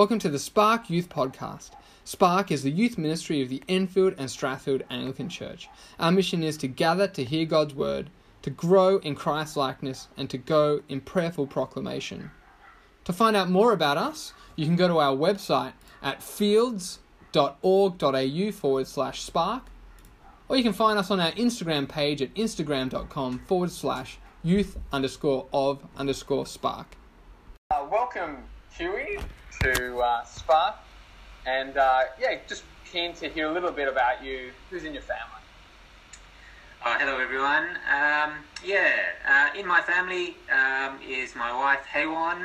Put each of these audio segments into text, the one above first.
Welcome to the Spark Youth Podcast. Spark is the youth ministry of the Enfield and Strathfield Anglican Church. Our mission is to gather to hear God's word, to grow in Christ likeness, and to go in prayerful proclamation. To find out more about us, you can go to our website at fields.org.au forward slash spark, or you can find us on our Instagram page at instagram.com forward slash youth underscore of underscore spark. Uh, welcome, Hui, to uh, Spark. And uh, yeah, just keen to hear a little bit about you. Who's in your family? Uh, hello, everyone. Um, yeah, uh, in my family um, is my wife, Haywan,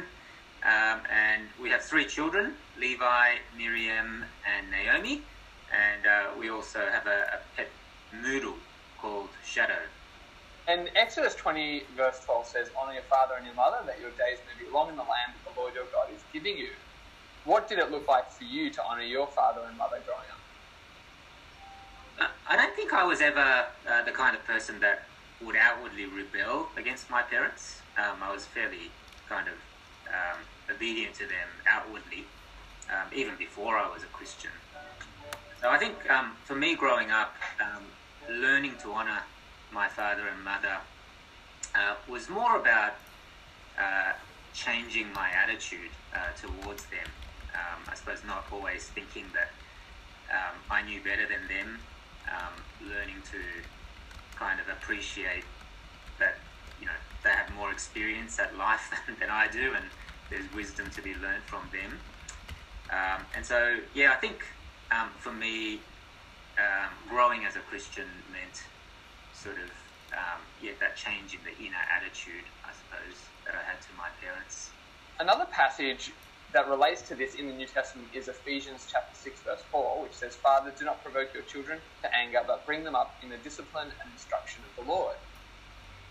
um, and we have three children Levi, Miriam, and Naomi. And uh, we also have a, a pet noodle called Shadow. And Exodus 20, verse 12 says, Honor your father and your mother, that your days may be long in the land that the Lord your God is giving you. What did it look like for you to honor your father and mother growing up? I don't think I was ever uh, the kind of person that would outwardly rebel against my parents. Um, I was fairly kind of um, obedient to them outwardly, um, even before I was a Christian. So I think um, for me growing up, um, learning to honor my father and mother uh, was more about uh, changing my attitude uh, towards them. Um, I suppose not always thinking that um, I knew better than them, um, learning to kind of appreciate that you know they have more experience at life than I do, and there's wisdom to be learned from them. Um, and so, yeah, I think um, for me, um, growing as a Christian meant sort of um, yeah that change in the inner attitude, I suppose, that I had to my parents. Another passage that relates to this in the New Testament is Ephesians chapter 6 verse 4, which says, Father, do not provoke your children to anger, but bring them up in the discipline and instruction of the Lord.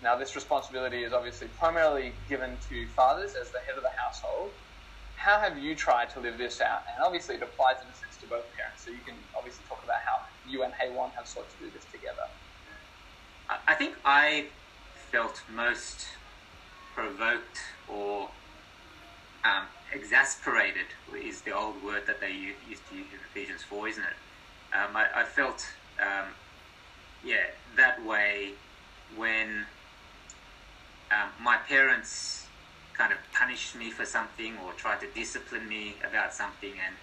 Now, this responsibility is obviously primarily given to fathers as the head of the household. How have you tried to live this out? And obviously, it applies in a sense to both parents. So you can obviously talk about how you and Haywan have sought to do this together. I think I felt most provoked or um, exasperated is the old word that they used to use in Ephesians 4, isn't it? Um, I, I, felt, um, yeah, that way when um, my parents kind of punished me for something or tried to discipline me about something, and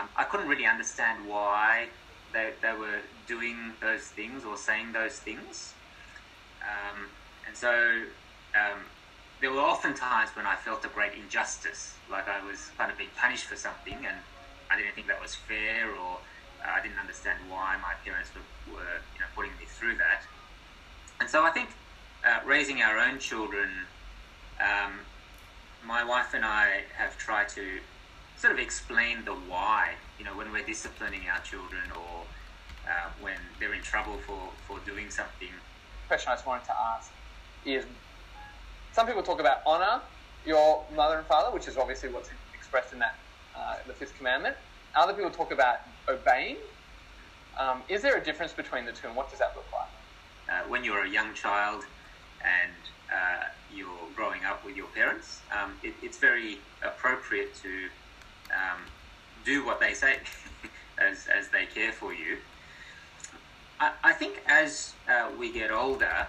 um, I couldn't really understand why they, they were doing those things or saying those things. Um, and so um, there were often times when I felt a great injustice, like I was kind of being punished for something, and I didn't think that was fair, or uh, I didn't understand why my parents were, were, you know, putting me through that. And so I think uh, raising our own children, um, my wife and I have tried to sort of explain the why. You know, when we're disciplining our children, or uh, when they're in trouble for for doing something. Question I just wanted to ask is some people talk about honor your mother and father, which is obviously what's expressed in that uh, the fifth commandment. Other people talk about obeying. Um, is there a difference between the two, and what does that look like? Uh, when you're a young child and uh, you're growing up with your parents, um, it, it's very appropriate to um, do what they say as, as they care for you. I, I think as uh, we get older,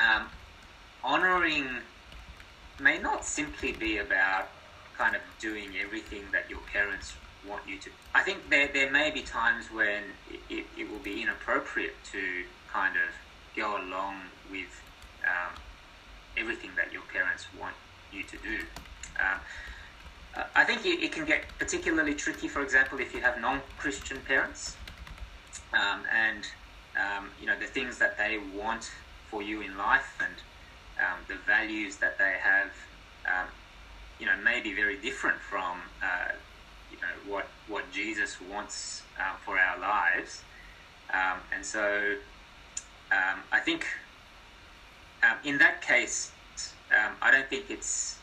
um, honoring may not simply be about kind of doing everything that your parents want you to. I think there, there may be times when it, it, will be inappropriate to kind of go along with um, everything that your parents want you to do. Um, I think it, it, can get particularly tricky, for example, if you have non Christian parents um, and um, you know the things that they want for you in life and um, the values that they have, um, you know, may be very different from, uh, you know, what what Jesus wants uh, for our lives. Um, and so, um, I think in that case, I don't think it's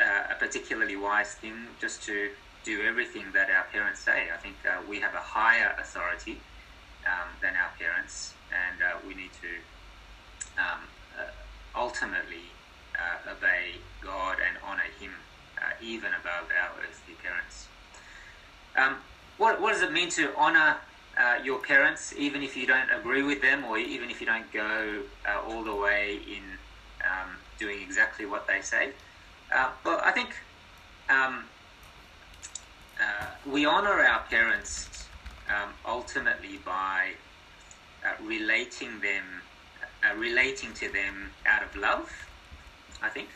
a, a, particularly wise thing just to do everything that our parents say. I think uh, we have a higher authority than our parents, and uh, we need to ultimately uh, obey God and honor Him uh, even above our earthly parents. Um, what, what does it mean to honor uh, your parents, even if you don't agree with them, or even if you don't go uh, all the way in um, doing exactly what they say? Uh, well, I think um, uh, we honor our parents um, ultimately by uh, relating them, uh, relating to them out of love. I think,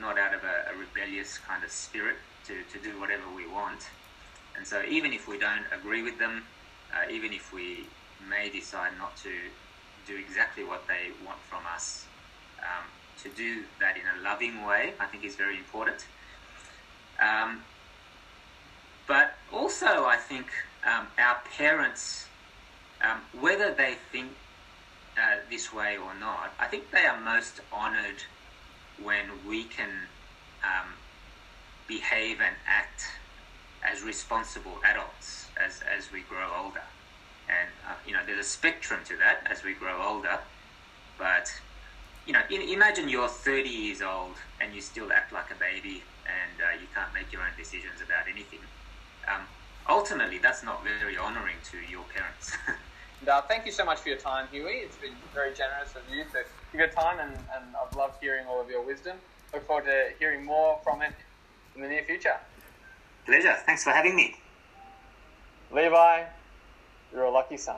not out of a, a rebellious kind of spirit to, to do whatever we want. And so, even if we don't agree with them, uh, even if we may decide not to do exactly what they want from us, um, to do that in a loving way, I think is very important. Um, but also, I think um, our parents, um, whether they think uh, this way or not, I think they are most honored when we can um, behave and act as responsible adults as, as we grow older. And, uh, you know, there's a spectrum to that as we grow older. But, you know, in, imagine you're 30 years old and you still act like a baby and uh, you can't make your own decisions about anything. Um, ultimately, that's not very honouring to your parents. and, uh, thank you so much for your time, Hui. It's been very generous of you to give your time, and, and I've loved hearing all of your wisdom. Look forward to hearing more from it in the near future. Pleasure. Thanks for having me. Levi, you're a lucky son.